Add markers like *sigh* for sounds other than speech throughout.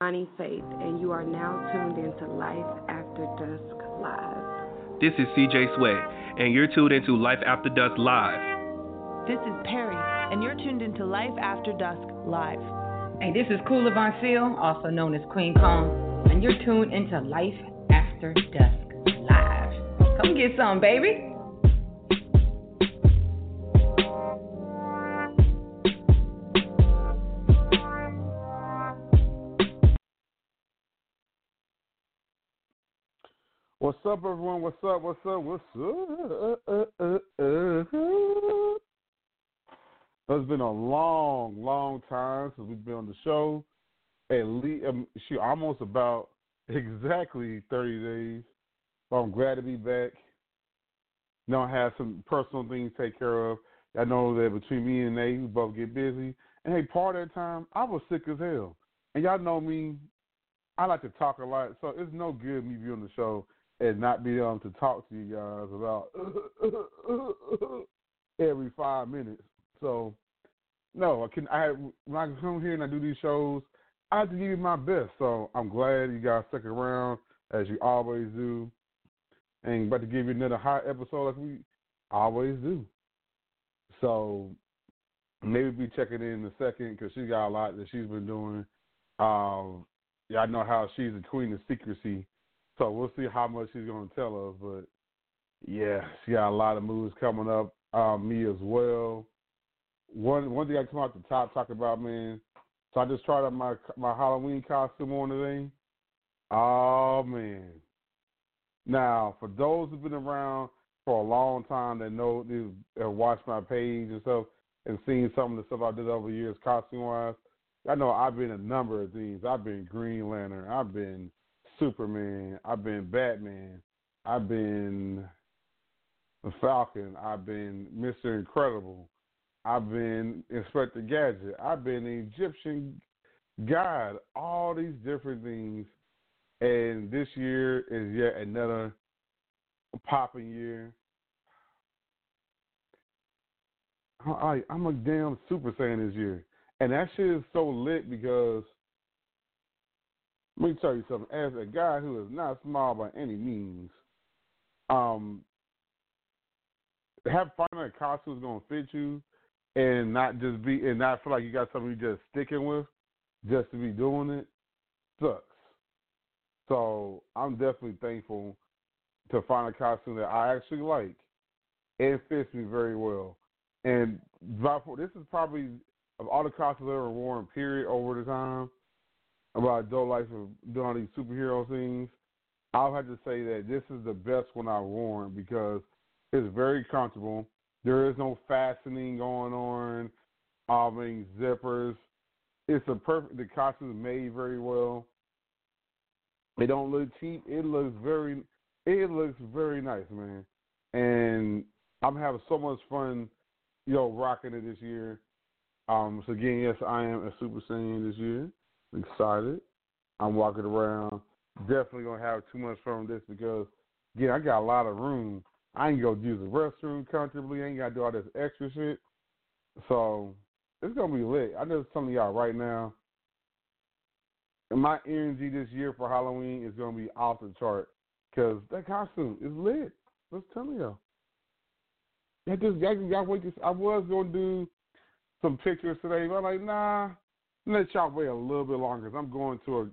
Bonnie Faith, and you are now tuned into Life After Dusk Live. This is CJ Sway, and you're tuned into Life After Dusk Live. This is Perry, and you're tuned into Life After Dusk Live. Hey, this is Kula Von Seal, also known as Queen Kong, and you're tuned into Life After Dusk Live. Come get some, baby. What's up, everyone? What's up? What's up? What's up? It's been a long, long time since we've been on the show. At least, um, almost about *laughs* exactly thirty days. But I'm glad to be back. Know, I have some personal things to take care of. I know that between me and Nay, we both get busy. And hey, part of that time, I was sick as hell. And y'all know me, I like to talk a lot, so it's no good me being on the show and not be able to talk to you guys about *laughs* every five minutes. So, no, I can. I when I come here and I do these shows, I have to give you my best. So I'm glad you guys stuck around as you always do, and about to give you another hot episode like we always do. So maybe be checking in in a second because she got a lot that she's been doing. Um, yeah, I know how she's the queen of secrecy. So we'll see how much she's going to tell us. But yeah, she got a lot of moves coming up. Um, me as well. One one thing I come out the top talk about, man. So I just tried out my my Halloween costume on today. Oh man! Now for those who've been around for a long time that know these have watched my page and stuff and seen some of the stuff I did over the years costume wise, I know I've been a number of things. I've been Green Lantern. I've been Superman. I've been Batman. I've been the Falcon. I've been Mister Incredible. I've been Inspector Gadget. I've been the Egyptian God. All these different things, and this year is yet another popping year. I, I'm a damn Super Saiyan this year, and that shit is so lit because let me tell you something. As a guy who is not small by any means, um, have finding a costume is gonna fit you, and not just be and not feel like you got something you just sticking with, just to be doing it, sucks. So I'm definitely thankful to find a costume that I actually like and fits me very well. And this is probably of all the costumes I've ever worn, period, over the time about adult life of doing all these superhero things, I'll have to say that this is the best one I've worn because it's very comfortable. There is no fastening going on, I mean zippers. It's a perfect. The costume is made very well. It don't look cheap. It looks very. It looks very nice, man. And I'm having so much fun, you know, rocking it this year. Um, so again, yes, I am a Super Saiyan this year excited. I'm walking around. Definitely gonna have too much fun with this because again, I got a lot of room. I ain't go use the restroom comfortably. I ain't gotta do all this extra shit. So it's gonna be lit. I just telling y'all right now. My energy this year for Halloween is gonna be off the chart because that costume is lit. Let's tell y'all. I just y'all, y'all wait. I was gonna do some pictures today, but I'm like, nah, let y'all wait a little bit longer. Cause I'm going to a, cause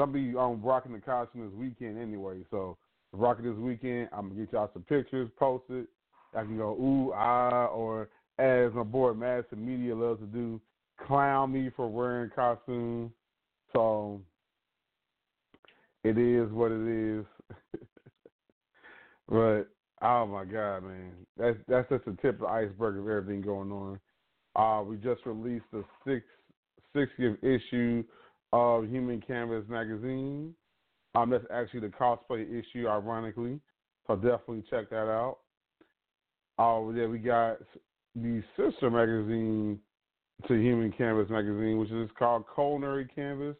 I'll be um, rocking the costume this weekend anyway. So rocking this weekend, I'm gonna get y'all some pictures posted. I can go ooh ah, or as my boy Madison Media loves to do, clown me for wearing costumes. So it is what it is. *laughs* but oh my god, man, that's that's just the tip of the iceberg of everything going on. Uh, we just released the sixth 60th issue of Human Canvas magazine. Um, that's actually the cosplay issue, ironically. So definitely check that out. Oh, uh, yeah, we got the sister magazine to Human Canvas magazine, which is called Culinary Canvas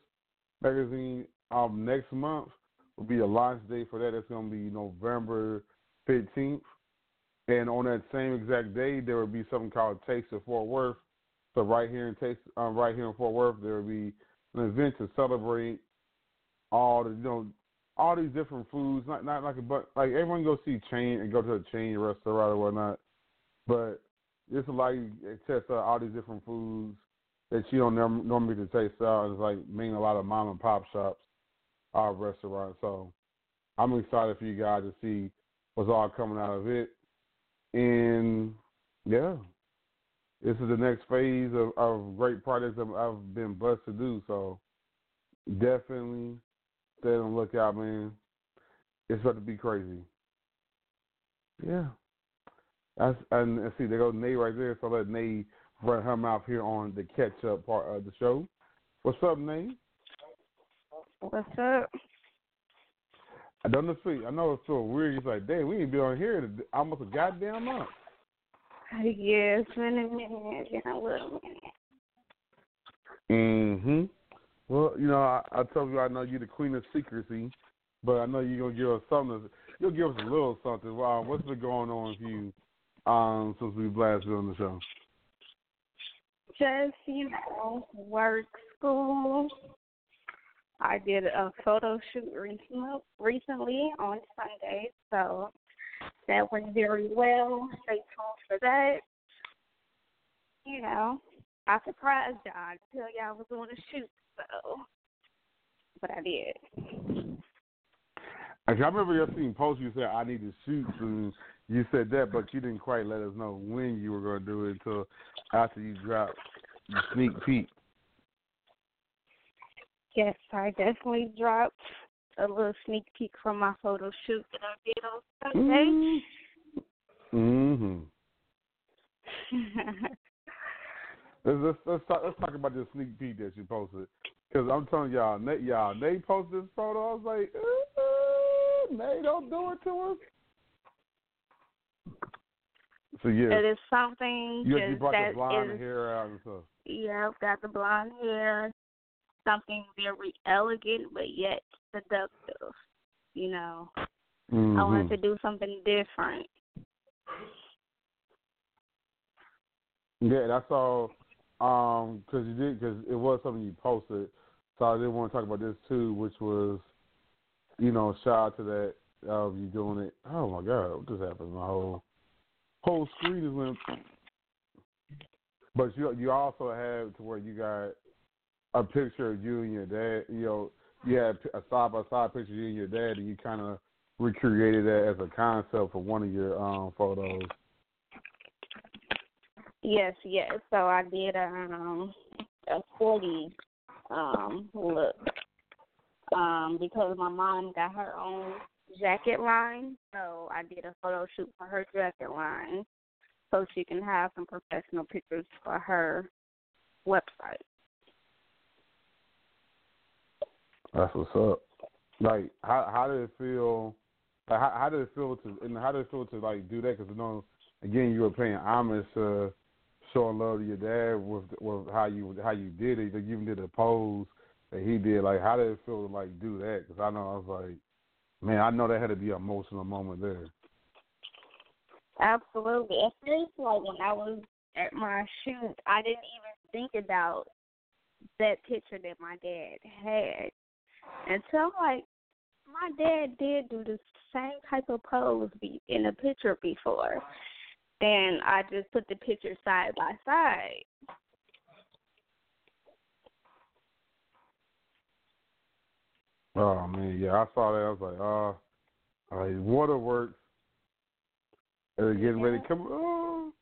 magazine. Um, next month will be the launch date for that. It's going to be November 15th. And on that same exact day, there will be something called Taste of Fort Worth. So right here in Taste, um, right here in Fort Worth, there will be an event to celebrate all the you know all these different foods. Not not like a but like everyone go see chain and go to a chain restaurant or whatnot, but this is like test out all these different foods that you don't normally get to taste out. It's like mainly a lot of mom and pop shops, our restaurants. So I'm excited for you guys to see what's all coming out of it. And yeah, this is the next phase of, of great projects that I've been blessed to do. So definitely stay on the lookout, man. It's about to be crazy. Yeah. That's, and see, there goes Nay right there. So let Nay run her mouth here on the catch up part of the show. What's up, Nay? What's up? I don't know. I know it's so weird. He's like, "Damn, we ain't been on here almost a goddamn month." Yeah, it's been a minute. Been a little minute. Mhm. Well, you know, I, I told you I know you're the queen of secrecy, but I know you're gonna give us something. You'll give us a little something. Wow, what's been going on with you um, since we blasted on the show? Just you know, work, school, I did a photo shoot recently on Sunday, so that went very well. Stay tuned for that. You know, I surprised y'all. I tell y'all I was going to shoot, so but I did. Actually, I remember you seen post you said I need to shoot and you said that, but you didn't quite let us know when you were going to do it until after you dropped the sneak peek. Yes, I definitely dropped a little sneak peek from my photo shoot that I did on Sunday. Mhm. *laughs* let's, let's let's talk let's talk about this sneak peek that you posted because I'm telling y'all, Nay, y'all, Nay posted this photo. I was like, uh, Nay, don't do it to us. So yeah, it is something. You, you brought the blonde is, hair out and stuff. Yeah, I've got the blonde hair, something very elegant but yet seductive. You know, mm-hmm. I wanted to do something different. Yeah, that's all. Um, because you did, because it was something you posted. So I did want to talk about this too, which was, you know, shout out to that of you doing it. Oh my God, what just happened? My whole whole screen is went. But you you also have to where you got a picture of you and your dad. You know, you had a side by side picture of you and your dad, and you kind of recreated that as a concept for one of your um photos. Yes, yes. So I did a um a forty um look. Um, because my mom got her own jacket line, so I did a photo shoot for her jacket line so she can have some professional pictures for her website. That's what's up. Like, how how did it feel? Like, how, how did it feel to and how did it feel to like do that? Because you know, again, you were paying homage to showing love to your dad with with how you how you did it. Like, you even did a pose that he did. Like, how did it feel to like do that? Because I know I was like, man, I know that had to be an emotional moment there. Absolutely. At first, like when I was at my shoot, I didn't even think about that picture that my dad had and so like my dad did do the same type of pose be in a picture before. And I just put the picture side by side. Oh man, yeah, I saw that. I was like, oh, uh, like waterworks. And they're getting ready to come. Oh.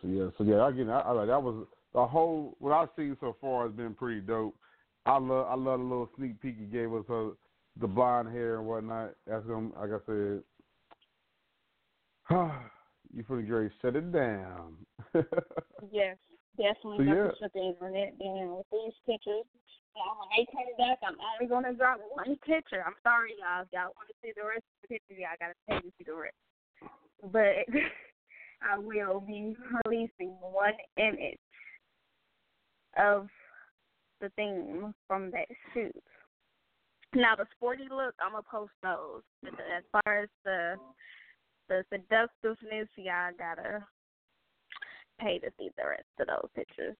So yeah, so yeah, again, I, I like that was the whole what I've seen so far has been pretty dope. I love I love the little sneak peek he gave us her the blonde hair and whatnot. That's gonna like I said *sighs* You pretty great. Shut it down. *laughs* yes, definitely. So, yeah. shut the internet down with these pictures. When they come back, I'm only gonna drop one picture. I'm sorry, y'all. If y'all want to see the rest of the pictures, y'all gotta pay to see the rest. But *laughs* I will be releasing one image of the theme from that shoot. Now the sporty look, I'm gonna post those. As far as the the seductiveness, y'all gotta pay to see the rest of those pictures.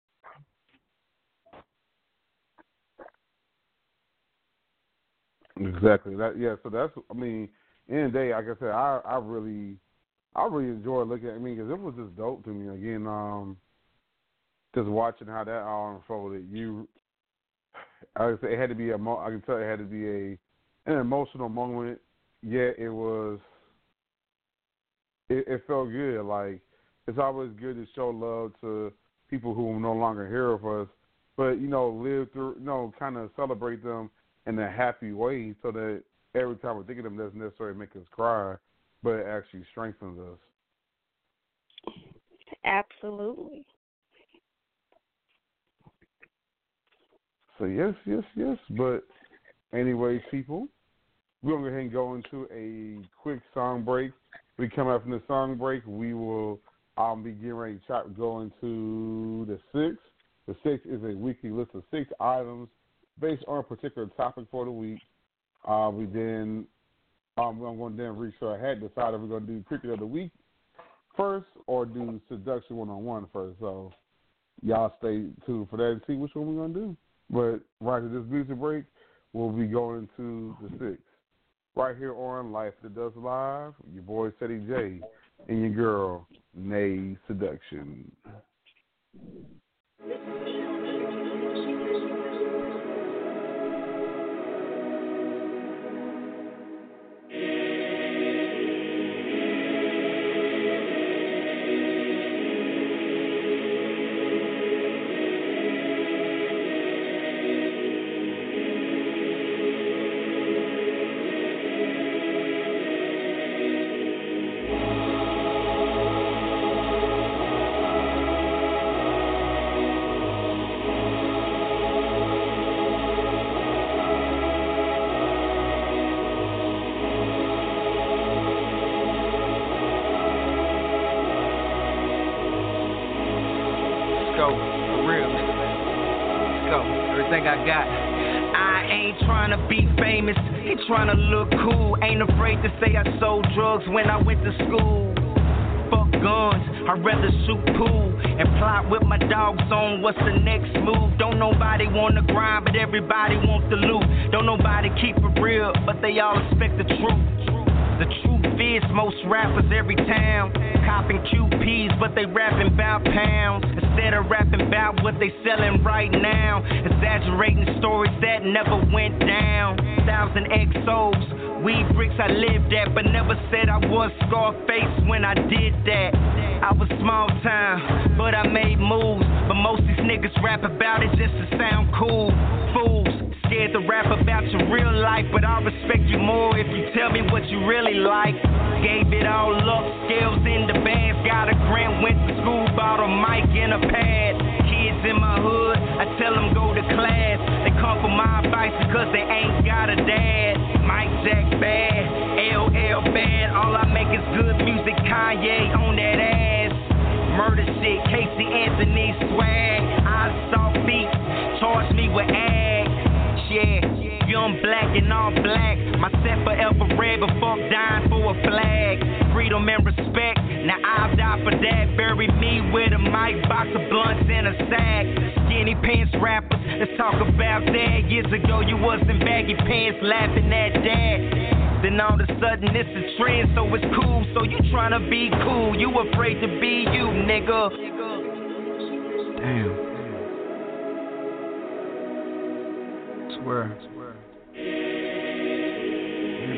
Exactly. That yeah. So that's I mean, in the day, like I said, I I really I really enjoy looking at me because it was just dope to me again. Um, just watching how that all unfolded. You, I would say it had to be a. I can tell it had to be a an emotional moment. Yet it was. It, it felt good. Like it's always good to show love to people who are no longer here with us, but you know, live through, you know, kind of celebrate them in a happy way, so that every time we think of them, doesn't necessarily make us cry, but it actually strengthens us. Absolutely. So yes, yes, yes. But anyways, people, we're gonna go ahead and go into a quick song break. We come out from the song break, we will um be getting ready to chop, go into the six. The six is a weekly list of six items based on a particular topic for the week. Uh, we then um, I'm going to then reach so I had decided we're going to do cricket of the week first or do seduction one on one first. So y'all stay tuned for that and see which one we're going to do. But right after this music break, we'll be going to the six. Right here on Life After Dusk Live, your boy Ceddy J and your girl, Nay Seduction. Dogs on what's the next move. Don't nobody want to grind, but everybody want the loot. Don't nobody keep it real, but they all expect the truth. The truth is, most rappers every town copping QPs, but they rapping about pounds instead of rapping about what they selling right now. Exaggerating stories that never went down. Thousand XOs, weed bricks I lived at, but never said I was Scarface when I did that. I was small time, but I made moves. But most these niggas rap about it just to sound cool. Fools rap real life, but I'll respect you more if you tell me what you really like. Gave it all up, scales in the bands, got a grant, went to school, bought a mic and a pad. Kids in my hood, I tell them go to class. They come for my advice because they ain't got a dad. Mike Jack bad, LL bad, all I make is good music, Kanye on that ass. Murder shit, Casey Anthony swag. I saw beats, charge me with ag. Yeah, young black and all black. My set forever red before I'm dying for a flag. Freedom and respect, now I'll die for that. Bury me with a mic, box of blunts and a sack. Skinny pants rappers, let's talk about that. Years ago you was in baggy pants laughing at that. Then all of a sudden it's a trend, so it's cool. So you tryna be cool, you afraid to be you, nigga. Damn. Swear.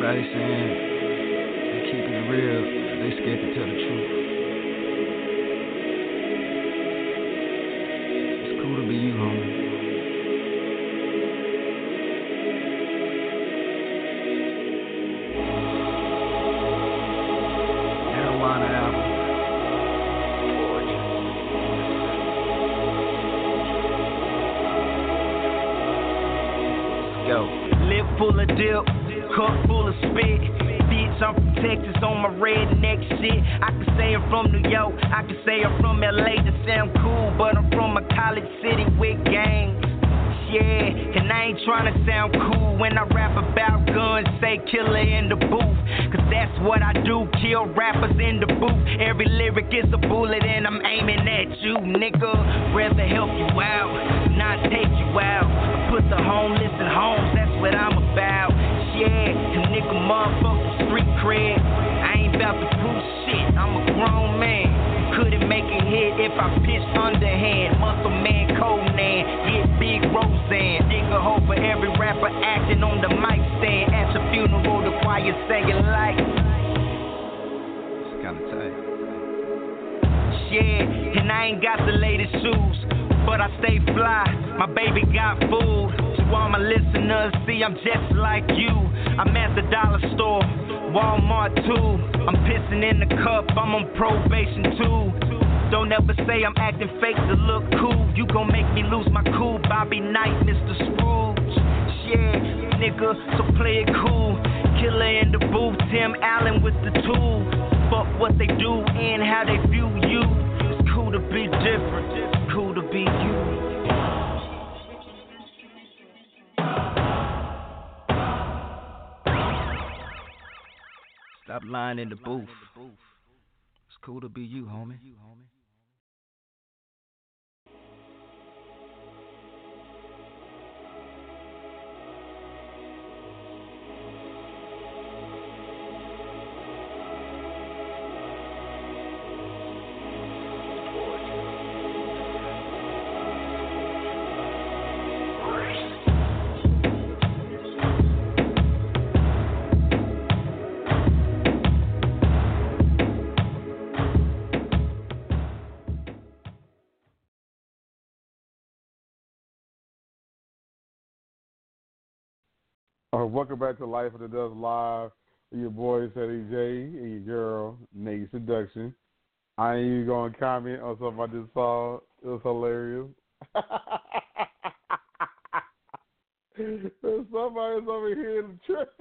Everybody saying they keeping it real, they scared to tell the truth. It's cool to be you, homie. Trying to sound cool when I rap about guns, say killer in the booth. Cause that's what I do, kill rappers in the booth. Every lyric is a bullet and I'm aiming at you, nigga. Rather help you out, not take you out. I Put the homeless in homes, that's what I'm about. Yeah, nigga, motherfucker, street cred. About to prove shit, I'm a grown man. Couldn't make a hit if I pitched underhand. Muscle man, Conan, get big Roseanne. Dig a hole for every rapper acting on the mic stand. At your funeral, the choir singing like. It's kinda tight. Yeah, and I ain't got the latest shoes, but I stay fly. My baby got food. To all my listeners, see, I'm just like you. I'm at the dollar store. Walmart too. I'm pissing in the cup, I'm on probation too. Don't ever say I'm acting fake to look cool. You gon' make me lose my cool, Bobby Knight, Mr. Scrooge. Yeah, nigga, so play it cool. Killer in the booth, Tim Allen with the tool. Fuck what they do and how they view you. It's cool to be different, it's cool to be you. Stop lying in the booth. It's cool to be you, homie. Uh, welcome back to Life After Dusk Live. Your boy Ceddy J and your girl Nay Seduction. I ain't even gonna comment on something I just saw. It was hilarious. *laughs* Somebody's over here in the trip. *laughs*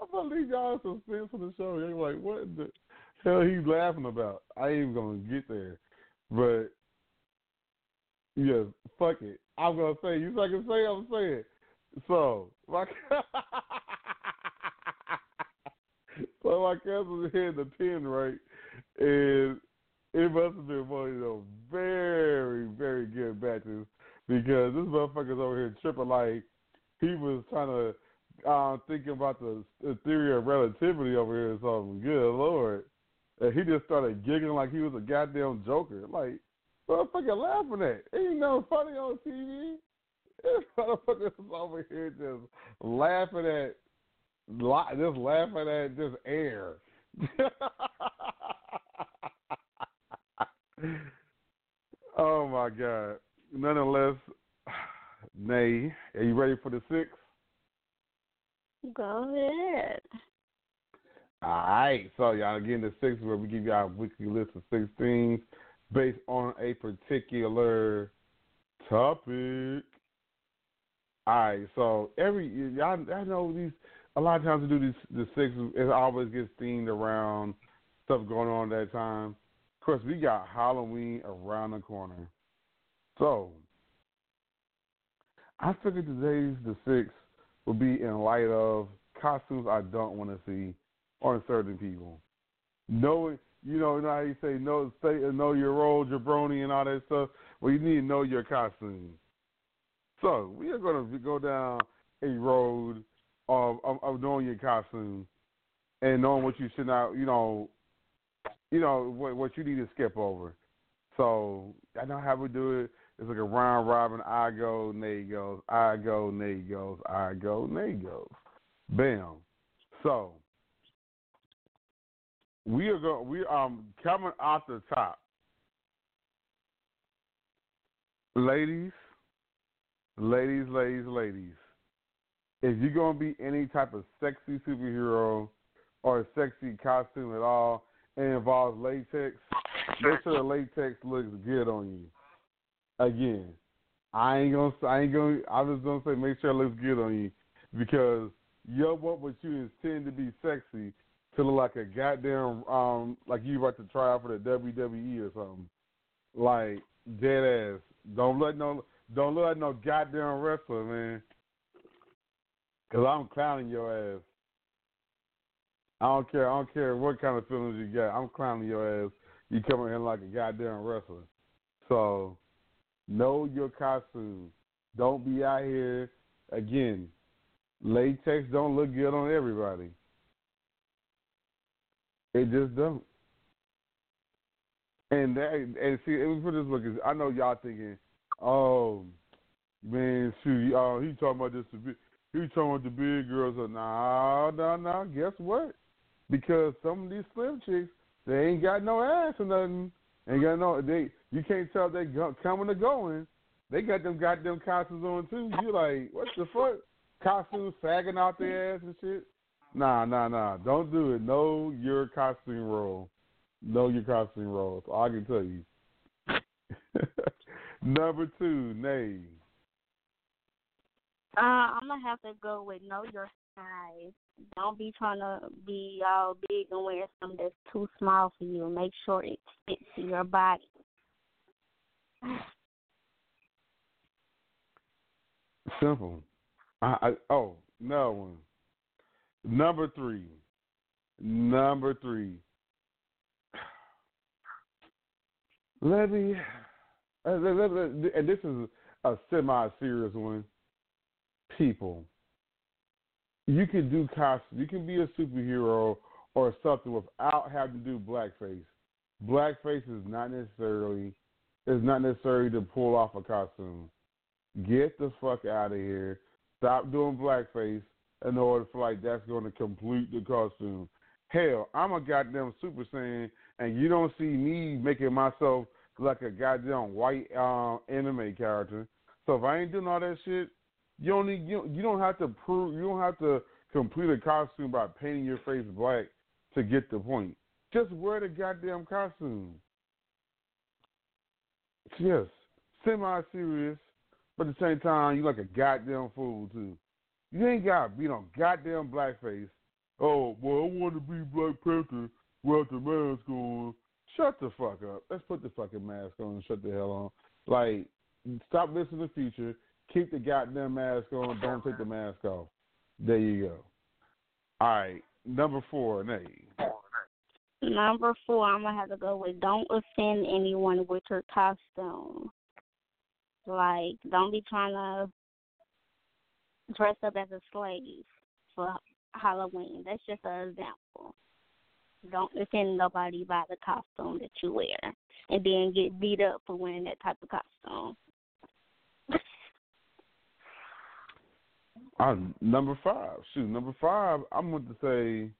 I'm gonna leave y'all in suspense for the show. You're like, what the hell he's laughing about? I ain't even gonna get there. But yeah, fuck it. I'm gonna say you can say I'm saying. So my *laughs* so my cousin hit the pin right, and it must have been one of those very very good batches because this motherfucker's over here tripping like he was trying to um, thinking about the, the theory of relativity over here or something. Good lord. And he just started giggling like he was a goddamn joker. Like, motherfucker laughing at. Ain't nothing funny on TV. This *laughs* motherfucker is over here just laughing at, just laughing at just air. *laughs* oh my god. Nonetheless, *sighs* Nay, are you ready for the six? Go ahead. All right. So y'all again the six where we give y'all a weekly list of six things based on a particular topic. All right. So every y'all I know these a lot of times we do these the six it always gets themed around stuff going on at that time. Of course we got Halloween around the corner. So I figured today's the six will be in light of costumes I don't want to see on certain people. Knowing, you know, you how you say know, stay, know your role, jabroni, and all that stuff. Well, you need to know your costume. So we are going to go down a road of, of, of knowing your costume and knowing what you should not, you know, you know what what you need to skip over. So I know how we do it. It's like a round robin. I go, Nay goes. I go, Nay goes. I go, Nay goes. Bam. So we are going. We um coming off the top, ladies, ladies, ladies, ladies. If you're gonna be any type of sexy superhero or sexy costume at all, and involves latex, make sure the latex looks good on you. Again, I ain't gonna. I ain't gonna. I was gonna say make sure it looks good on you because you don't what you intend to be sexy to look like a goddamn um like you about to try out for the WWE or something. Like dead ass. Don't let no don't look like no goddamn wrestler, man. Cause I'm clowning your ass. I don't care. I don't care what kind of feelings you got. I'm clowning your ass. You coming in like a goddamn wrestler. So know your costume. Don't be out here again. Latex don't look good on everybody. It just don't. And that, and see, it was for this look. I know y'all thinking, oh man, shoot, uh, he talking about this. He talking about the big girls. No, no, no. Guess what? Because some of these slim chicks, they ain't got no ass or nothing. Ain't got no. They you can't tell they coming or going. They got them goddamn costumes on too. You like what the fuck? Costumes sagging out their ass and shit. Nah, nah, nah. Don't do it. Know your costume role. Know your costume role. So I can tell you. *laughs* Number two, Nay. Uh, I'm gonna have to go with know your size. Don't be trying to be all big and wear something that's too small for you. Make sure it fits your body. Simple. I, I oh no one. Number three. Number three. Let me, uh, and this is a semi-serious one. People, you can do costume. You can be a superhero or something without having to do blackface. Blackface is not necessarily is not necessary to pull off a costume. Get the fuck out of here. Stop doing blackface in order for like that's going to complete the costume. Hell, I'm a goddamn Super Saiyan, and you don't see me making myself like a goddamn white uh, anime character. So if I ain't doing all that shit, you don't need you, you don't have to prove you don't have to complete a costume by painting your face black to get the point. Just wear the goddamn costume. Yes, semi serious, but at the same time you like a goddamn fool too. You ain't got to be on goddamn blackface. Oh, well, I want to be Black Panther without the mask on. Shut the fuck up. Let's put the fucking mask on and shut the hell on. Like, stop listening to Future. Keep the goddamn mask on. Don't take the mask off. There you go. All right, number four, Nay. Number four, I'm gonna have to go with don't offend anyone with your costume. Like, don't be trying to dress up as a slave for Halloween. That's just an example. Don't offend nobody by the costume that you wear, and then get beat up for wearing that type of costume. Uh, number five. Shoot, number five. I'm going to say, as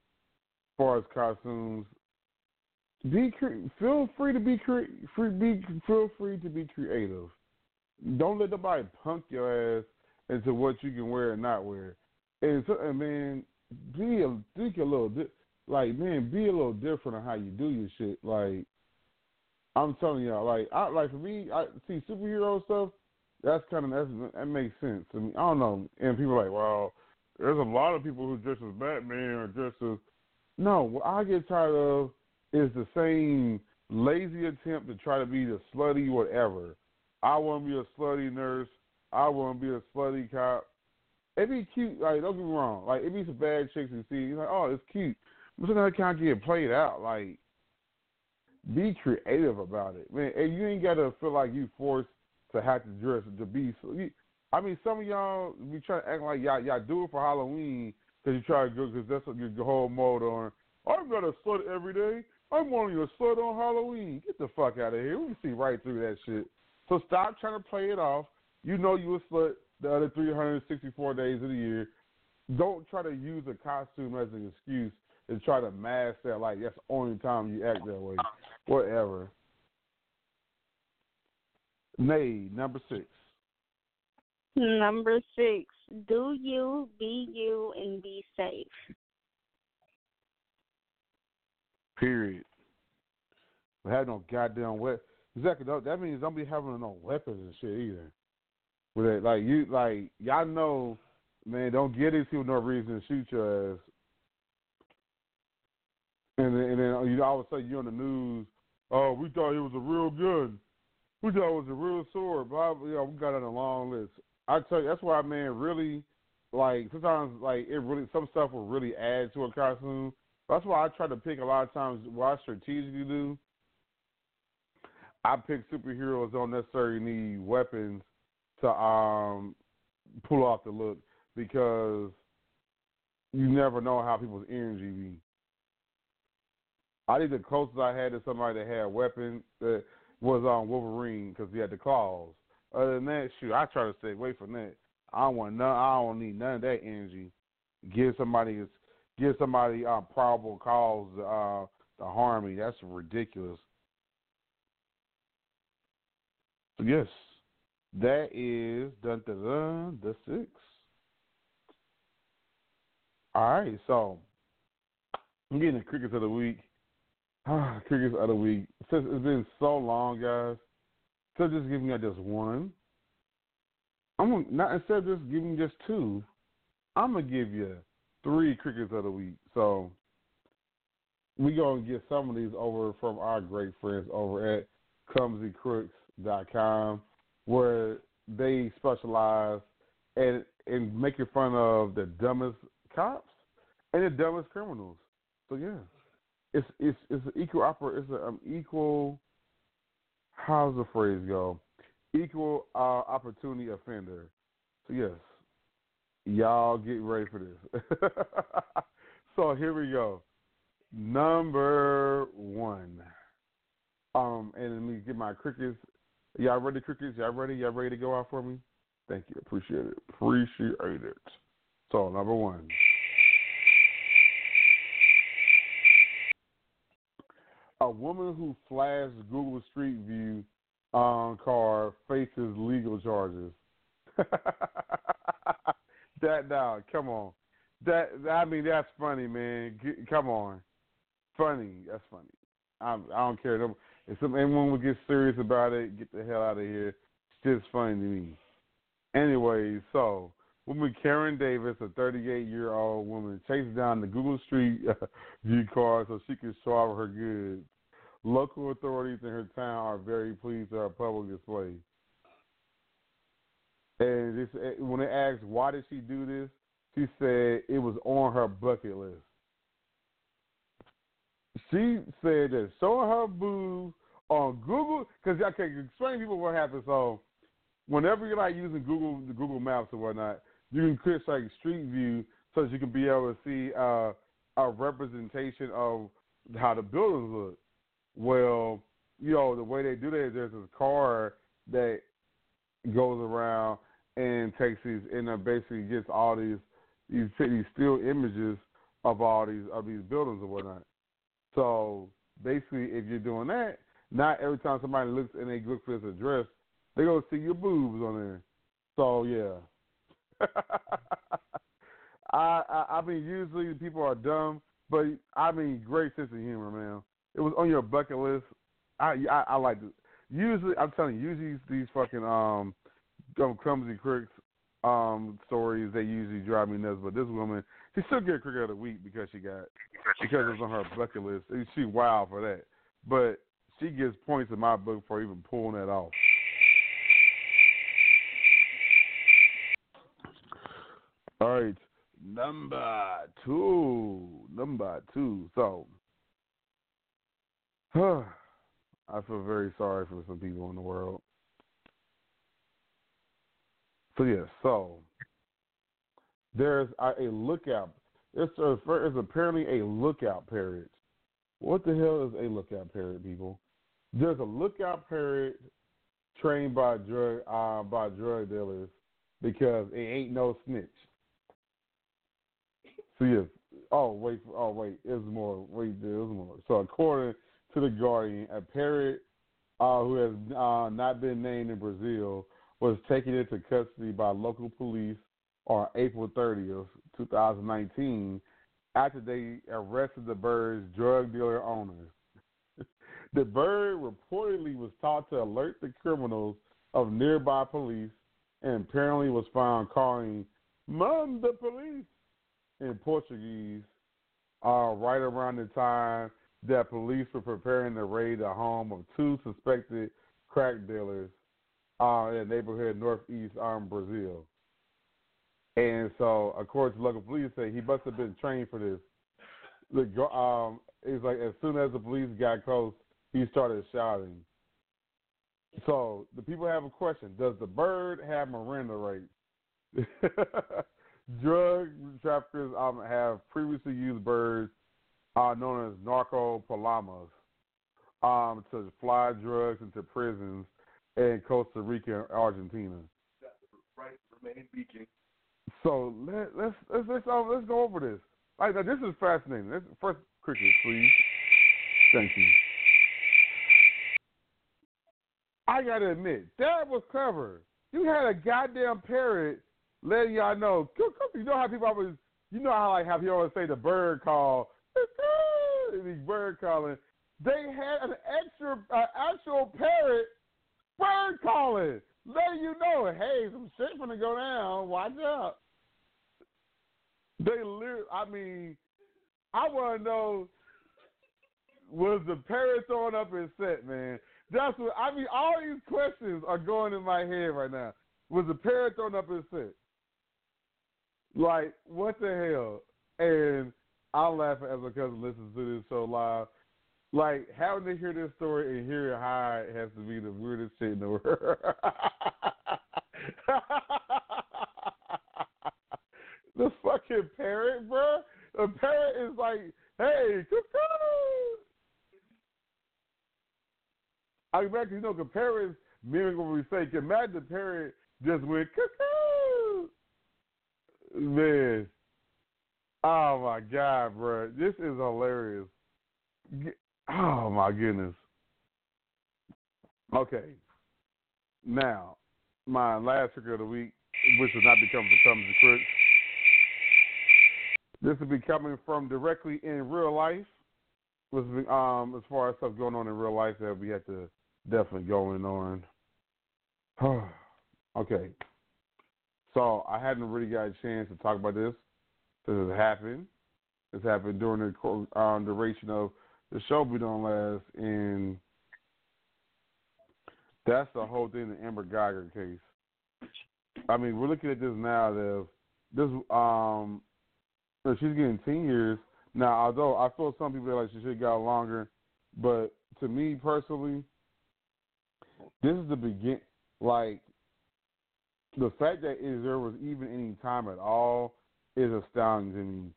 far as costumes, be cre- feel free to be cre- free. Be feel free to be creative. Don't let nobody punk your ass into what you can wear and not wear. And so, and man, be a think a little di- like man, be a little different on how you do your shit. Like I'm telling y'all, like I like for me, I see superhero stuff. That's kind of that's, that makes sense. I mean, I don't know, and people are like, well, there's a lot of people who dress as Batman or dress as. No, what I get tired of is the same lazy attempt to try to be the slutty whatever. I want to be a slutty nurse. I want to be a slutty cop. It'd be cute. Like, don't get me wrong. Like, it'd be some bad chicks you see. You're like, oh, it's cute. But sometimes it kind of get played out. Like, be creative about it, man. And you ain't gotta feel like you forced to have to dress to be. So you, I mean, some of y'all be trying to act like y'all y'all do it for Halloween because you try to go because that's what your whole mode on. I'm gonna slut every day. I'm only a slut on Halloween. Get the fuck out of here. We can see right through that shit. So stop trying to play it off. You know you a slut the other 364 days of the year. Don't try to use a costume as an excuse and try to mask that like that's the only time you act that way. Whatever. Nay, number six. Number six, do you, be you, and be safe. Period. have no goddamn weapon. Exactly. That means don't be having no weapons and shit either. With uh, it, like you, like y'all know, man. Don't get people no reason to shoot your ass. And then, and then you all of a sudden you're on the news. Oh, we thought it was a real gun. We thought it was a real sword. But you know, we got on a long list. I tell you, that's why, man. Really, like sometimes, like it really some stuff will really add to a costume. That's why I try to pick a lot of times what I strategically do. I pick superheroes don't necessarily need weapons to um pull off the look because you never know how people's energy be. I think the closest I had to somebody that had a weapon that was on um, Wolverine because he had the claws. Other than that, shoot, I try to stay away from that. I don't want none. I don't need none of that energy. Give somebody give somebody uh, probable cause uh, to harm me. That's ridiculous. So yes, that is dun, dun, dun, the six. All right, so I'm getting the crickets of the week. *sighs* Crickets of the week. Since it's been so long, guys, so just giving you just one. I'm gonna, not instead of just giving just two. I'm gonna give you three crickets of the week. So we gonna get some of these over from our great friends over at clumsycrooks.com, where they specialize in in making fun of the dumbest cops and the dumbest criminals. So yeah, it's it's it's an equal oper it's an um, equal. How's the phrase go? Equal uh, opportunity offender. So yes, y'all get ready for this. *laughs* so here we go. Number one. Um, and let me get my crickets. Y'all ready, crickets? Y'all ready? Y'all ready to go out for me? Thank you. Appreciate it. Appreciate it. So number one. A woman who flashed Google Street View on car faces legal charges. *laughs* that now, come on. That I mean, that's funny, man. Come on, funny. That's funny. I'm, I don't care. If some, anyone would get serious about it, get the hell out of here. It's just funny to me. Anyway, so woman Karen Davis, a 38 year old woman, chased down the Google Street *laughs* View car so she could show her goods. Local authorities in her town are very pleased with her public display. And this, eh, when they asked why did she do this, she said it was on her bucket list. She said that showing her boobs on Google, because I can explain to people what happens. So, whenever you're like using Google, the Google Maps or whatnot, you can click like Street View so that you can be able to see uh, a representation of how the buildings look. Well, you know the way they do that is there's this car that goes around and takes these and uh, basically gets all these these these still images of all these of these buildings or whatnot. So basically, if you're doing that, not every time somebody looks and they look for this address, they go see your boobs on there. So yeah. *laughs* I, I I mean usually people are dumb, but I mean great sense of humor, man. It was on your bucket list. I I, I like it. Usually, I'm telling you, usually these fucking um um, clumsy crooks um stories they usually drive me nuts. But this woman, she still get cricket of the week because she got because it's on her bucket list. She wild for that, but she gets points in my book for even pulling that off. All right, number two, number two. So, huh, I feel very sorry for some people in the world. So yeah, so there's a, a lookout. It's, a, it's apparently a lookout period. What the hell is a lookout period, people? There's a lookout period trained by drug uh, by drug dealers because it ain't no snitch. So yes. Oh wait. Oh wait. There's more. Wait. There's more. So according to the Guardian, a parrot uh, who has uh, not been named in Brazil was taken into custody by local police on April 30th, 2019, after they arrested the bird's drug dealer owners. *laughs* The bird reportedly was taught to alert the criminals of nearby police and apparently was found calling Mom the police in Portuguese uh, right around the time that police were preparing to raid the home of two suspected crack dealers uh, in the neighborhood northeast um, Brazil. And so, according to local police, say he must have been trained for this. The um, it's like as soon as the police got close, he started shouting. So the people have a question: Does the bird have Miranda rights? *laughs* Drug traffickers um, have previously used birds uh, known as narco palomas um, to fly drugs into prisons in Costa Rica and Argentina. Right, remain beacon. So let, let's let's let's let's go over this. Like this is fascinating. Let's, first, cricket, please. Thank you. I gotta admit that was clever. You had a goddamn parrot letting y'all know. You know how people always, you know how like how people always say the bird call, *laughs* the bird calling. They had an extra, uh, actual parrot bird calling, letting you know, hey, some shit's gonna go down. Watch out. They literally, I mean, I want to know, was the parrot throwing up his set, man? That's what I mean. All these questions are going in my head right now. Was the parrot throwing up his set? Like, what the hell? And I'm laughing as my cousin listens to this show live. Like, having to hear this story and hear how it has to be the weirdest shit in the world. *laughs* the fucking parrot, bro. The parrot is like, hey, cuckoo. I imagine, you know, the parrots mimic what we say. Can imagine the parrot just went cuckoo. Man. Oh my God, bro. This is hilarious. Oh my goodness. Okay. Now, my last trick of the week, which will not be coming from Thomas the Crook. This will be coming from directly in real life. Was um as far as stuff going on in real life that we have to definitely going on. *sighs* okay. So I hadn't really got a chance to talk about this. This has happened. This happened during the um, duration of the show we don't last, and that's the whole thing. The Amber Guyger case. I mean, we're looking at this now. That this um, she's getting ten years now. Although I feel some people are like she should have got longer, but to me personally, this is the begin. Like the fact that is there was even any time at all is astounding to me.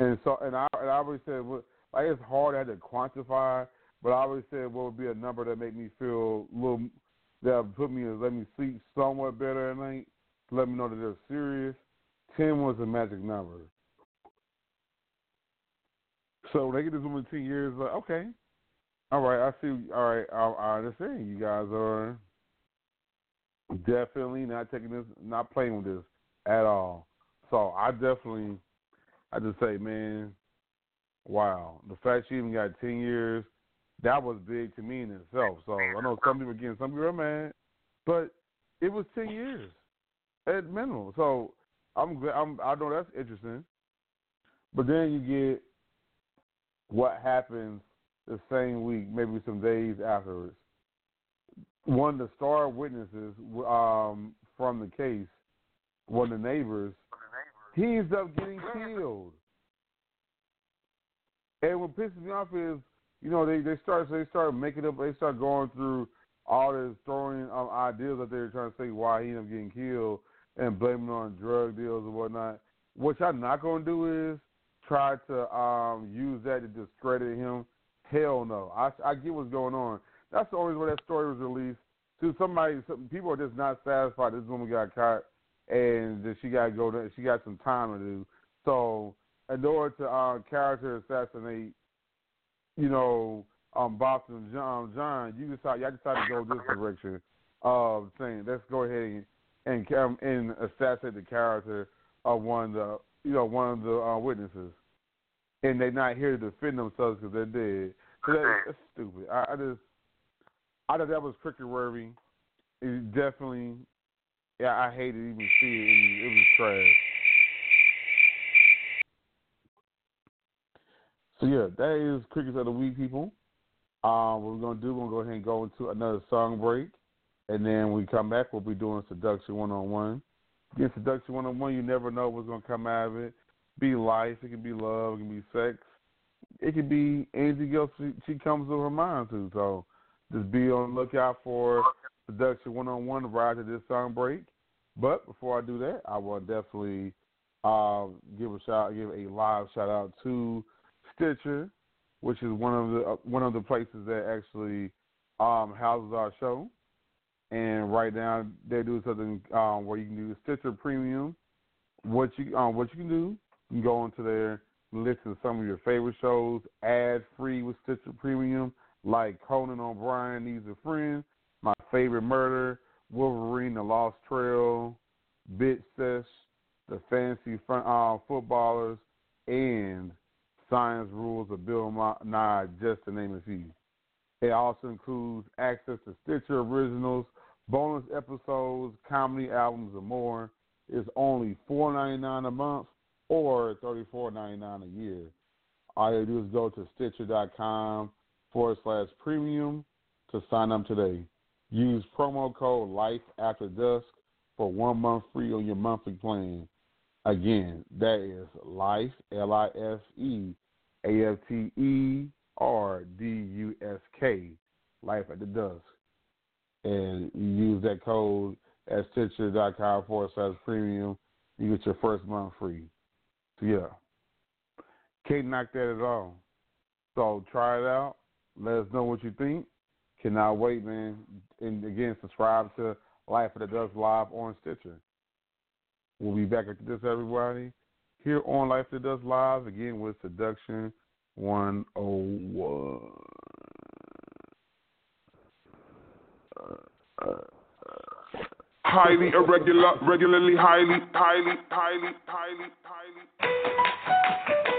And so, and I, and I always said, well, like it's hard to quantify, but I always said what would be a number that make me feel a little that put me let me sleep somewhat better at night, let me know that they're serious. Ten was a magic number. So when they get this woman ten years, like okay, all right, I see. All right, I, I understand. You guys are definitely not taking this, not playing with this at all. So I definitely, I just say, man, wow. The fact she even got ten years, that was big to me in itself. So I know some people getting some are mad, but it was ten years at minimum. So I'm, I'm, I know that's interesting. But then you get what happens the same week, maybe some days afterwards. One of the star witnesses um, from the case, one of the neighbors, he ends up getting killed. And what pisses me off is, you know, they they start so they start making up, they start going through all this throwing um, ideas that they're trying to say why he ended up getting killed and blaming on drug deals and whatnot. What y'all not gonna do is try to um use that to discredit him Hell no. I I get what's going on. That's the only way that story was released. To somebody, some people are just not satisfied. This woman got caught, and she got to go. To, she got some time to do. So, in order to uh, character assassinate, you know, um, Botham Jean, John, you decide. Y'all decide to go this direction of saying, let's go ahead and and, um, and assassinate the character of one of the, you know, one of the uh, witnesses and they're not here to defend themselves because they're dead. So that, that's stupid. I, I just, I thought that was cricket worthy. It definitely, yeah, I hated even see it. It was trash. So yeah, that is crickets of the week, people. Um, what we're gonna do, we're gonna go ahead and go into another song break, and then when we come back, we'll be doing seduction one on one. Again, seduction one on one, you never know what's gonna come out of it. Be life, it can be love, it can be sex, it can be anything else she, she comes to her mind to. So just be on the lookout for seduction one on one right to this song break. But before I do that, I will definitely uh, give a shout, give a live shout out to Stitcher, which is one of the uh, one of the places that actually um, houses our show. And right now they're doing something um, where you can do Stitcher Premium. What you um, what you can do, you can go into there, listen to some of your favorite shows, ad free with Stitcher Premium, like Conan O'Brien Needs a Friend, My Favorite Murder, Wolverine: The Lost Trail, Bitch Sesh, The Fancy Fun, uh, Footballers, and Science Rules of Bill Nye, just to name a few. It also includes access to Stitcher Originals, bonus episodes, comedy albums, and more. It's only four ninety nine a month or thirty four ninety nine a year. All you do is go to Stitcher.com forward slash premium to sign up today. Use promo code Life After Dusk for one month free on your monthly plan. Again, that is Life L I F E A F T E R D U S K Life After Dusk. And you use that code at Stitcher.com forward slash premium. You get your first month free. So yeah. Can't knock that at all. So try it out. Let us know what you think. Cannot wait, man. And again, subscribe to Life After Dusk Live on Stitcher. We'll be back after this, everybody. Here on Life After Dusk Live, again with Seduction 101. highly irregular, regularly, highly, highly, highly, highly, highly.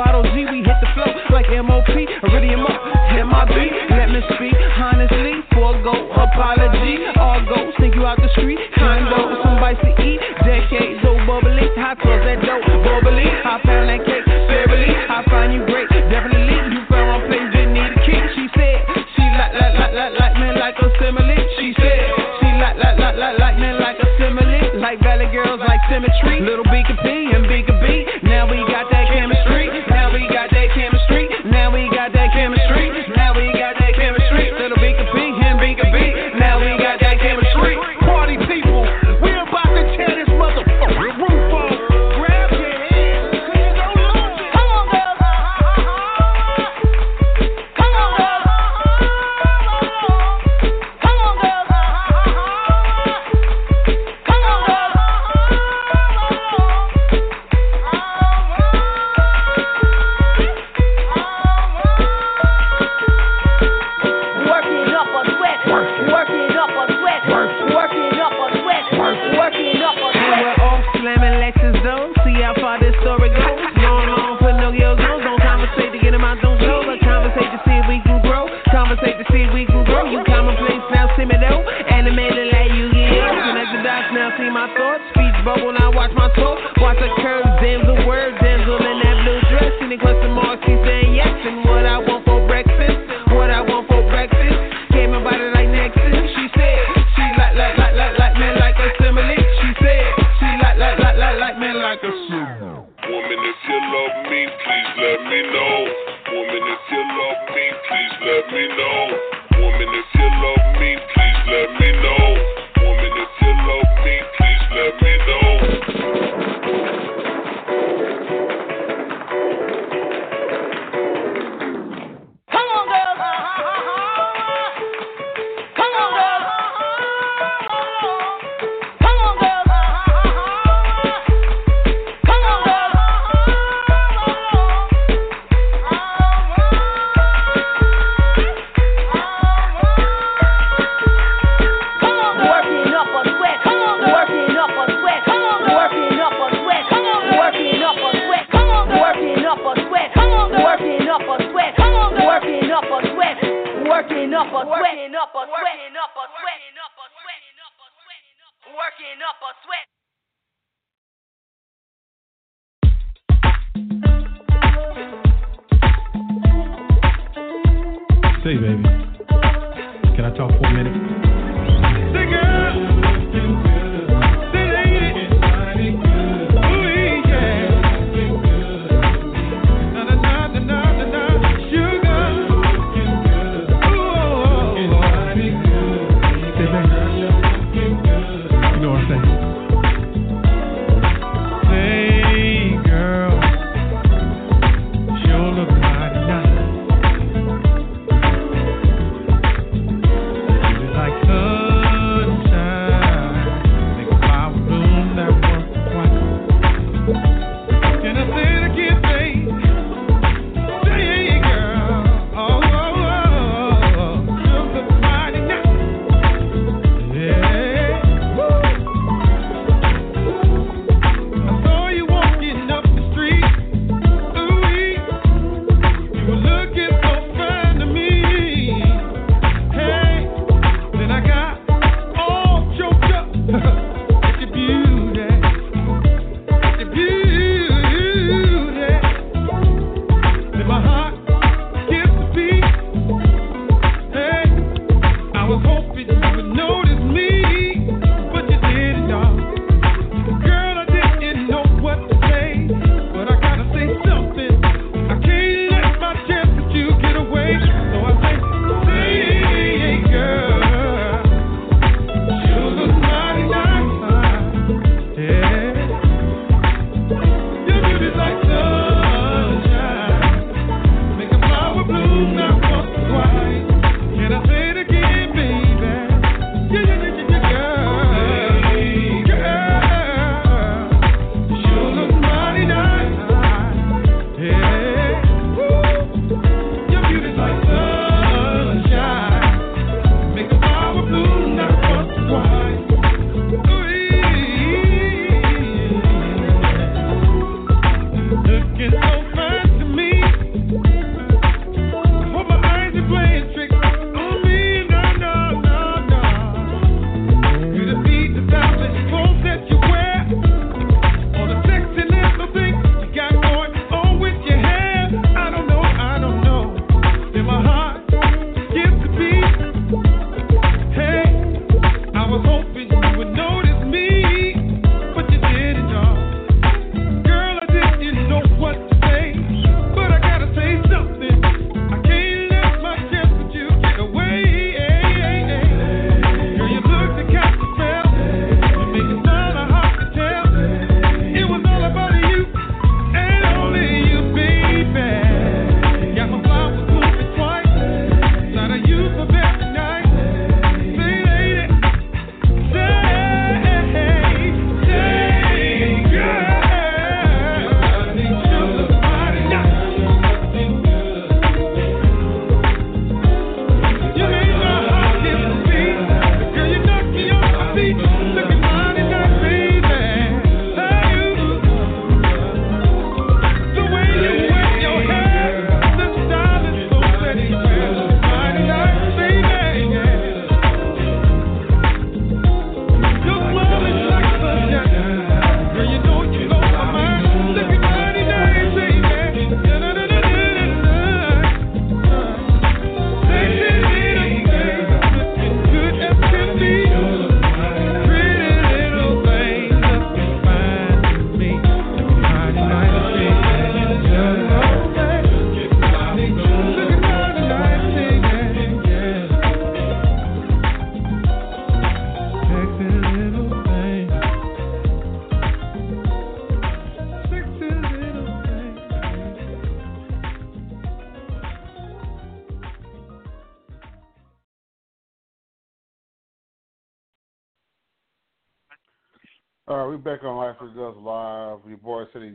Bottle G, we hit the flow like MOP. Iridium up, MIB. Let me speak honestly. Forgo apology. All go, sneak you out the street. Condo, some bites to eat. Decades old bubbly. Hot sauce that dope, bubbly. I pound that cake, fairly. I find you great, definitely. You found one place, didn't need a key. She said, she like, like, like, like, like me like a simile. She said, she like, like, like, like, like me like a simile. Like Valley Girls, like symmetry. Little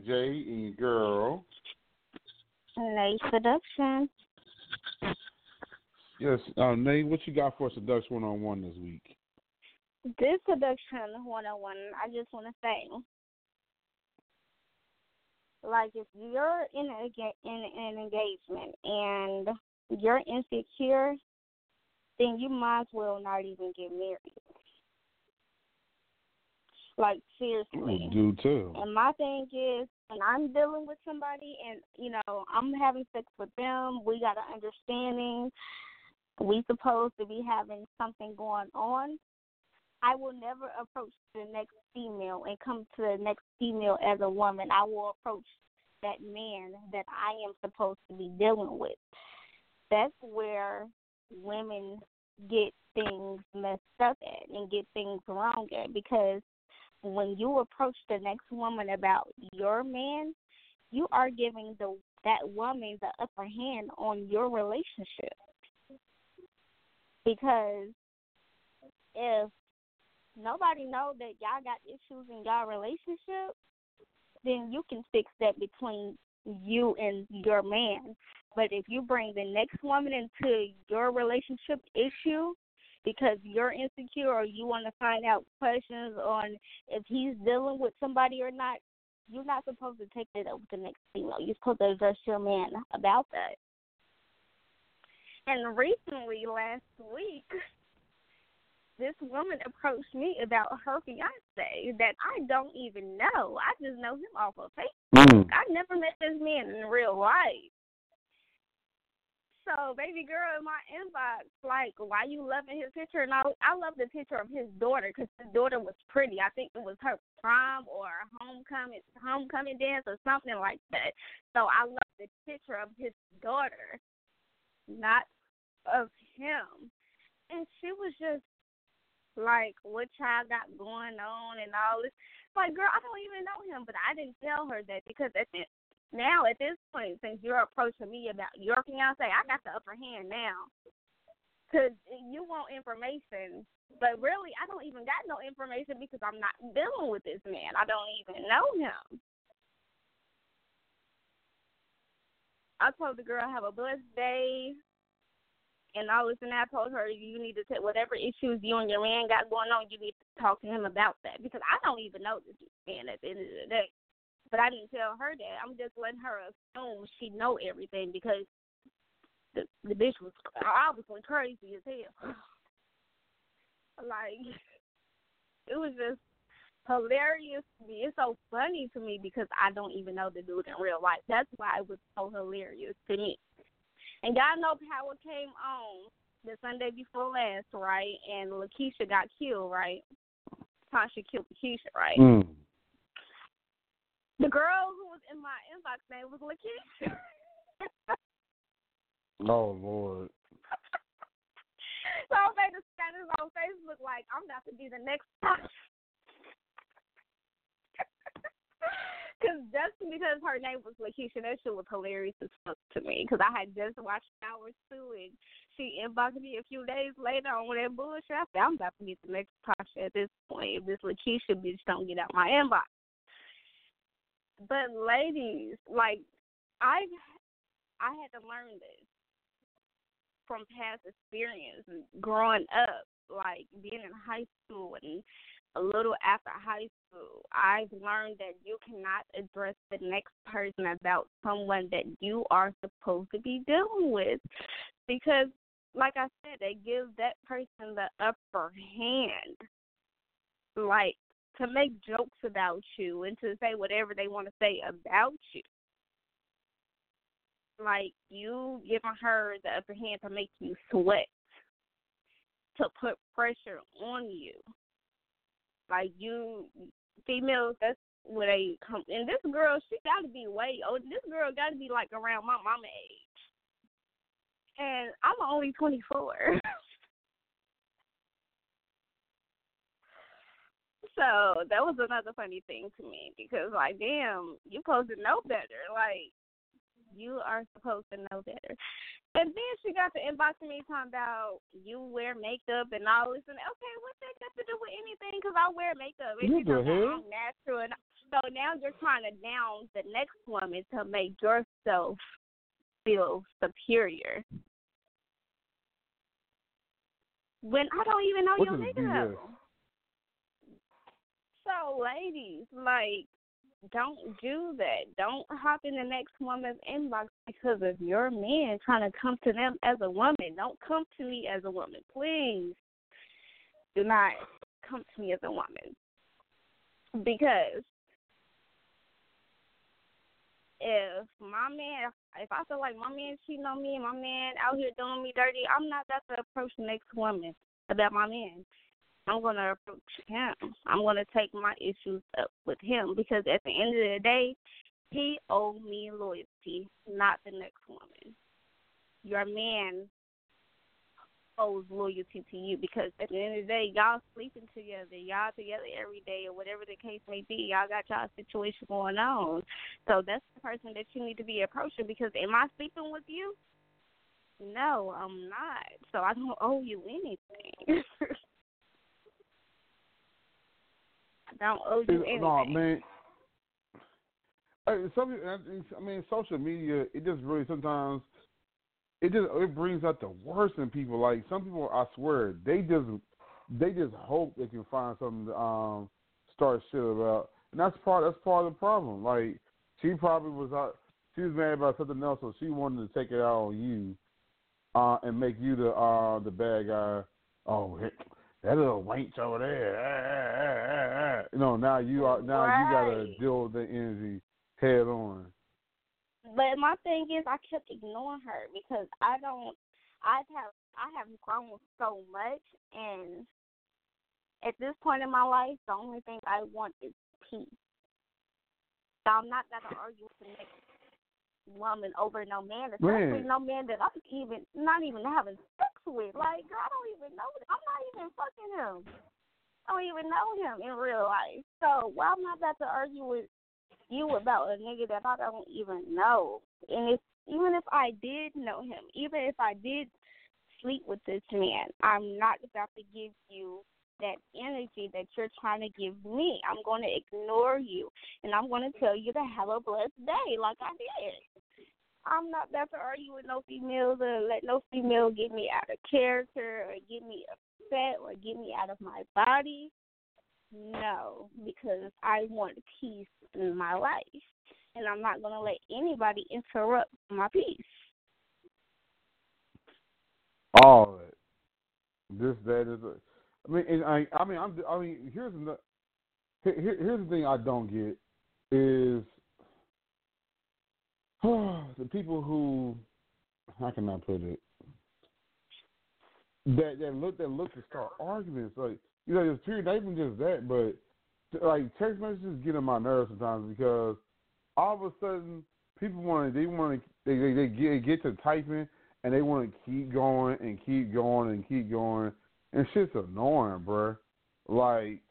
J and your girl. Nay Seduction. Yes, uh, Nay, what you got for seduction one on one this week? This seduction 101, I just want to say, like, if you're in, a, in an engagement and you're insecure, then you might as well not even get married. Like seriously. We do too. And my thing is, when I'm dealing with somebody and you know I'm having sex with them, we got an understanding. We supposed to be having something going on. I will never approach the next female and come to the next female as a woman. I will approach that man that I am supposed to be dealing with. That's where women get things messed up at and get things wrong at because when you approach the next woman about your man, you are giving the that woman the upper hand on your relationship. Because if nobody know that y'all got issues in y'all relationship, then you can fix that between you and your man. But if you bring the next woman into your relationship issue, because you're insecure or you want to find out questions on if he's dealing with somebody or not, you're not supposed to take that up with the next female. You're supposed to address your man about that. And recently, last week, this woman approached me about her fiance that I don't even know. I just know him off of Facebook. Mm. I never met this man in real life. So, baby girl in my inbox, like, why you loving his picture? And I, I love the picture of his daughter because his daughter was pretty. I think it was her prom or homecoming homecoming dance or something like that. So I love the picture of his daughter, not of him. And she was just like, what child got going on and all this. Like, girl, I don't even know him, but I didn't tell her that because at the now at this point, since you're approaching me about your fiance, I got the upper hand now. Cause you want information, but really I don't even got no information because I'm not dealing with this man. I don't even know him. I told the girl have a blessed day, and all this and. I told her you need to take whatever issues you and your man got going on. You need to talk to him about that because I don't even know this man at the end of the day. But I didn't tell her that. I'm just letting her assume she know everything because the the bitch was obviously crazy as hell. *sighs* like *laughs* it was just hilarious to me. It's so funny to me because I don't even know the dude in real life. That's why it was so hilarious to me. And y'all know Power came on the Sunday before last, right? And Lakeisha got killed, right? Tasha killed Lakeisha, right? Mm. The girl who was in my inbox name was Lakeisha. *laughs* oh Lord. so I made a status on Facebook like I'm about to be the next *laughs* Because just because her name was Lakeisha, that shit was hilarious as fuck to me. Because I had just watched Hours too, and she inboxed me a few days later on that bullshit. I said, I'm about to get the next Tasha at this point if this Lakeisha bitch don't get out my inbox. But ladies, like I, I had to learn this from past experience growing up, like being in high school and a little after high school, I've learned that you cannot address the next person about someone that you are supposed to be dealing with because, like I said, they give that person the upper hand. Like, to make jokes about you and to say whatever they want to say about you. Like, you giving her the upper hand to make you sweat, to put pressure on you like you females, that's where they come. And this girl, she got to be way old. This girl got to be like around my mama age, and I'm only 24. *laughs* so that was another funny thing to me because, like, damn, you supposed to know better. Like, you are supposed to know better. And then she got to inbox me talking about you wear makeup and all this and okay, what that got to do with anything because I wear makeup. And you the hell? I'm natural, and so now you're trying to down the next woman to make yourself feel superior. When I don't even know your. BS? So, ladies, like, don't do that. Don't hop in the next woman's inbox because of your man trying to come to them as a woman. Don't come to me as a woman, please. Do not come to me as a woman because if my man, if I feel like my man cheating on me and my man out here doing me dirty, I'm not about to approach the next woman about my man. I'm going to approach him. I'm going to take my issues up with him because at the end of the day, he owed me loyalty, not the next woman. Your man owes loyalty to you because at the end of the day, y'all sleeping together, y'all together every day or whatever the case may be. Y'all got y'all situation going on. So that's the person that you need to be approaching because am I sleeping with you? No, I'm not. So I don't owe you anything. *laughs* I don't owe you anything. No, man. Hey, some, I mean, social media. It just really sometimes it just it brings out the worst in people. Like some people, I swear, they just they just hope they can find something to um start shit about, and that's part that's part of the problem. Like she probably was out, she was mad about something else, so she wanted to take it out on you, uh, and make you the uh the bad guy. Oh, that little wench over there. Know, now you are now you gotta deal with the energy head on. But my thing is, I kept ignoring her because I don't. I have I have grown so much, and at this point in my life, the only thing I want is peace. So I'm not gonna *laughs* argue with the next woman over no man, especially Man. no man that I'm even not even having sex with. Like, girl, I don't even know. I'm not even fucking him. I don't even know him in real life. So why am I about to argue with you about a nigga that I don't even know. And if even if I did know him, even if I did sleep with this man, I'm not about to give you that energy that you're trying to give me. I'm going to ignore you and I'm going to tell you to have a blessed day like I did. I'm not about to argue with no females or let no female get me out of character or get me upset or get me out of my body. No, because I want peace in my life. And I'm not going to let anybody interrupt my peace. all that. This, that is. A, I mean, I, I mean, I'm. I mean, here's the. Here, here- here's the thing I don't get is *sighs* the people who. How can I put it? That that look that look to start arguments like you know it's period not even just that but like text messages get on my nerves sometimes because all of a sudden people want to they want to they, they they get get to typing and they want to keep going and keep going and keep going and shit's annoying, bruh. Like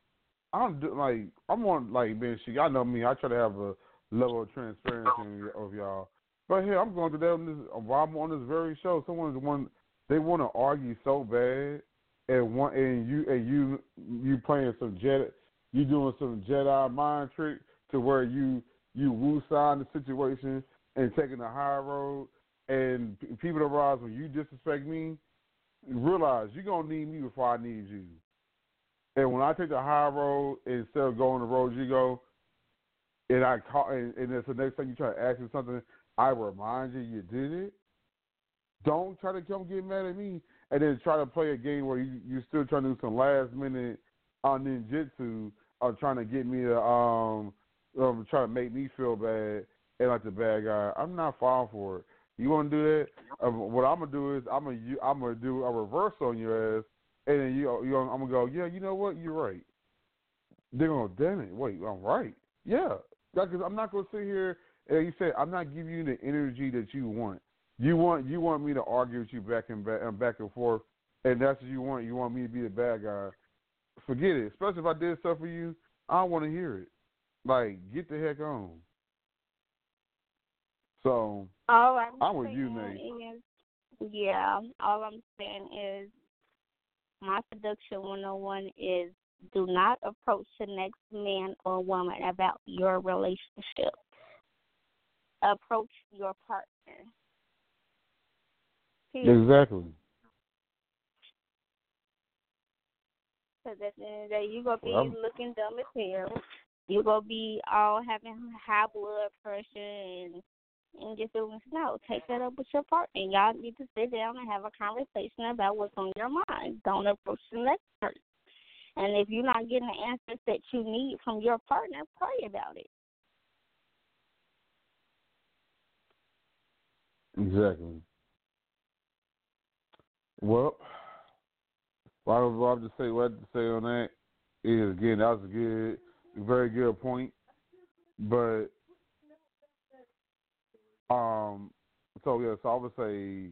I'm like I'm on like man, shit. Y'all know me. I try to have a level of transparency of y'all. But here I'm going to on this while I'm on this very show. Someone's one they want to argue so bad, and one and you and you you playing some Jedi, you doing some Jedi mind trick to where you you woo sign the situation and taking the high road, and people that when you disrespect me, realize you're gonna need me before I need you. And when I take the high road instead of going the road you go, and I call and, and it's the next time you try to ask me something, I remind you you did it. Don't try to come get mad at me and then try to play a game where you you still trying to do some last minute uh, ninjutsu or trying to get me to um um try to make me feel bad and like the bad guy. I'm not falling for it. You want to do that? Um, what I'm gonna do is I'm gonna I'm gonna do a reverse on your ass, and then you you I'm gonna go. Yeah, you know what? You're right. They're gonna damn it. Wait, I'm right. Yeah, because I'm not gonna sit here and you said I'm not giving you the energy that you want. You want you want me to argue with you back and back and back and forth, and that's what you want. You want me to be the bad guy. Forget it. Especially if I did stuff for you, I don't want to hear it. Like, get the heck on. So All I'm, I'm with you, Nay. is, yeah, all I'm saying is my seduction 101 is Do not approach the next man or woman about your relationship. Approach your partner. Exactly. Because at the end of the day, you're going to be Well, looking dumb as hell. You're going to be all having high blood pressure and and just doing no. Take that up with your partner. Y'all need to sit down and have a conversation about what's on your mind. Don't approach the next person. And if you're not getting the answers that you need from your partner, pray about it. Exactly. Well, what I was to say, what I to say on that is again, that was a good, very good point. But um, so yeah, so I would say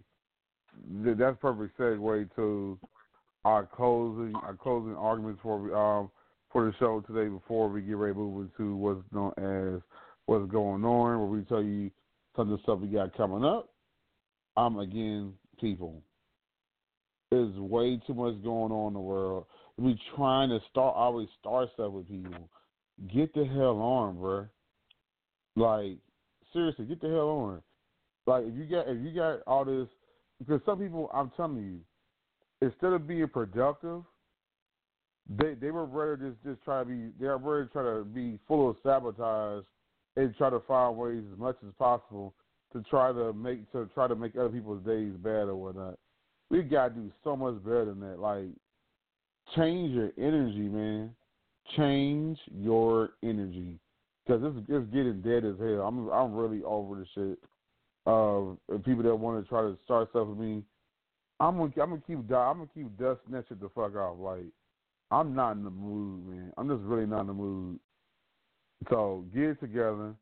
that that's a perfect segue to our closing, our closing arguments for um for the show today. Before we get ready to move into what's known as what's going on, where we tell you some of the stuff we got coming up. Um, again, people, there's way too much going on in the world. We trying to start always start stuff with people. Get the hell on, bro. Like seriously, get the hell on. Like if you got if you got all this, because some people, I'm telling you, instead of being productive, they they were rather just just try to be they are rather try to be full of sabotage and try to find ways as much as possible to try to make to try to make other people's days bad or whatnot. We gotta do so much better than that. Like change your energy, man. Change your energy because it's it's getting dead as hell. I'm I'm really over the shit of people that want to try to start stuff with me. I'm gonna I'm gonna keep I'm gonna keep dusting that shit the fuck off. Like I'm not in the mood, man. I'm just really not in the mood. So get it together,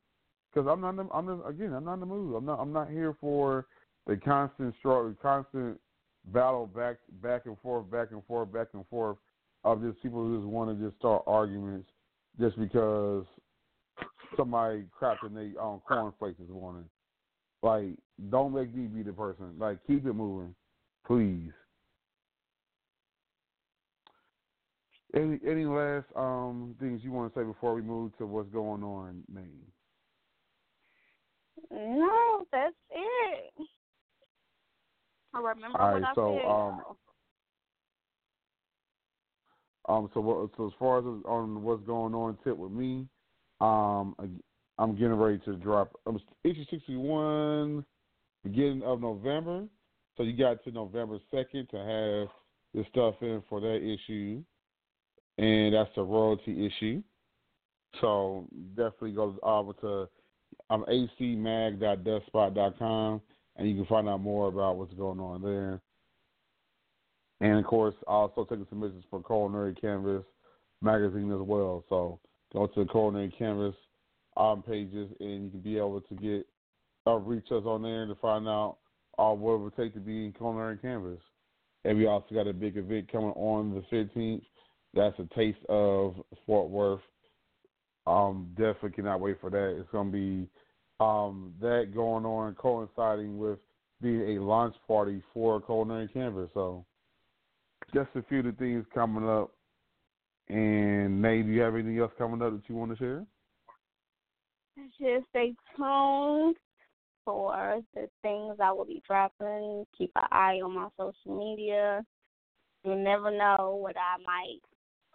because I'm not. In the, I'm just, again. I'm not in the mood. I'm not. I'm not here for the constant struggle, constant battle back, back and forth, back and forth, back and forth of just people who just want to just start arguments just because somebody crapped in their um, cornflakes this morning. Like, don't make me be the person. Like, keep it moving, please. Any any last um things you want to say before we move to what's going on, Maine? No, that's it. I remember All I so um, um, so what, so as far as on what's going on, tip with me, um, I'm getting ready to drop um, issue sixty one, beginning of November. So you got to November second to have the stuff in for that issue, and that's a royalty issue. So definitely go over to um, acmag.duskspot.com and you can find out more about what's going on there. And of course, also taking submissions for Culinary Canvas magazine as well. So go to the Culinary Canvas um, pages, and you can be able to get uh, reach us on there to find out uh, what it would take to be in Culinary Canvas. And we also got a big event coming on the 15th. That's a taste of Fort Worth. Um, definitely cannot wait for that. It's going to be um, that going on coinciding with being a launch party for Culinary Canvas. So just a few of the things coming up. And Nay, do you have anything else coming up that you want to share? Just stay tuned for the things I will be dropping. Keep an eye on my social media. You never know what I might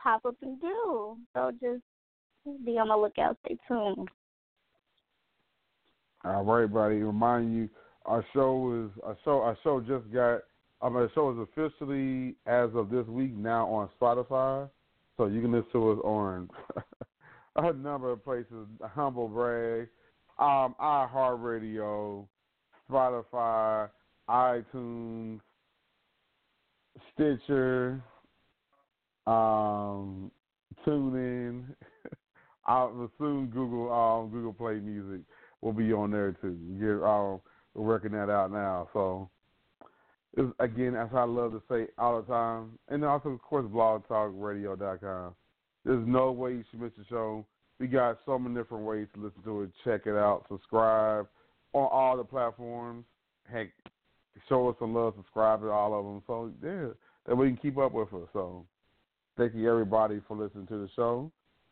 pop up and do. So just be on the lookout. Stay tuned. All right, buddy. Remind you, our show is our show. Our show just got. I mean, our show is officially as of this week now on Spotify, so you can listen to us on *laughs* a number of places. Humble brag, um, iHeartRadio, Spotify, iTunes, Stitcher, um, TuneIn. *laughs* I'll soon Google um, Google Play Music will be on there too. Get, um, we're working that out now. So, it's, again, as I love to say all the time, and also of course blogtalkradio.com. There's no way you should miss the show. We got so many different ways to listen to it. Check it out. Subscribe on all the platforms. Heck, show us some love. Subscribe to all of them. So yeah, that we can keep up with us. So Thank you, everybody, for listening to the show.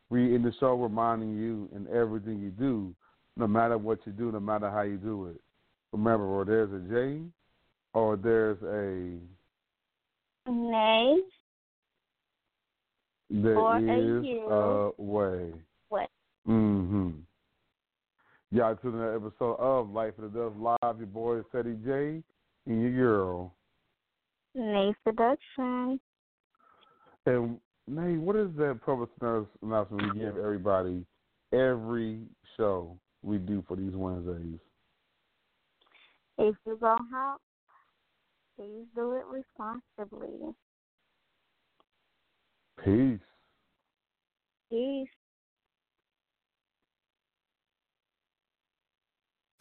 We in the show reminding you in everything you do, no matter what you do, no matter how you do it. Remember, or there's a J, or there's a Nay. there Or a is U. a way. What? Mm-hmm. Y'all tuning in episode of Life After Dusk Live. Your boy Ceddy J and your girl. Nay Seduction. And Nay, what is that public announcement we give everybody every show we do for these Wednesdays? If you go help, please do it responsibly. Peace. Peace.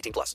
18 plus.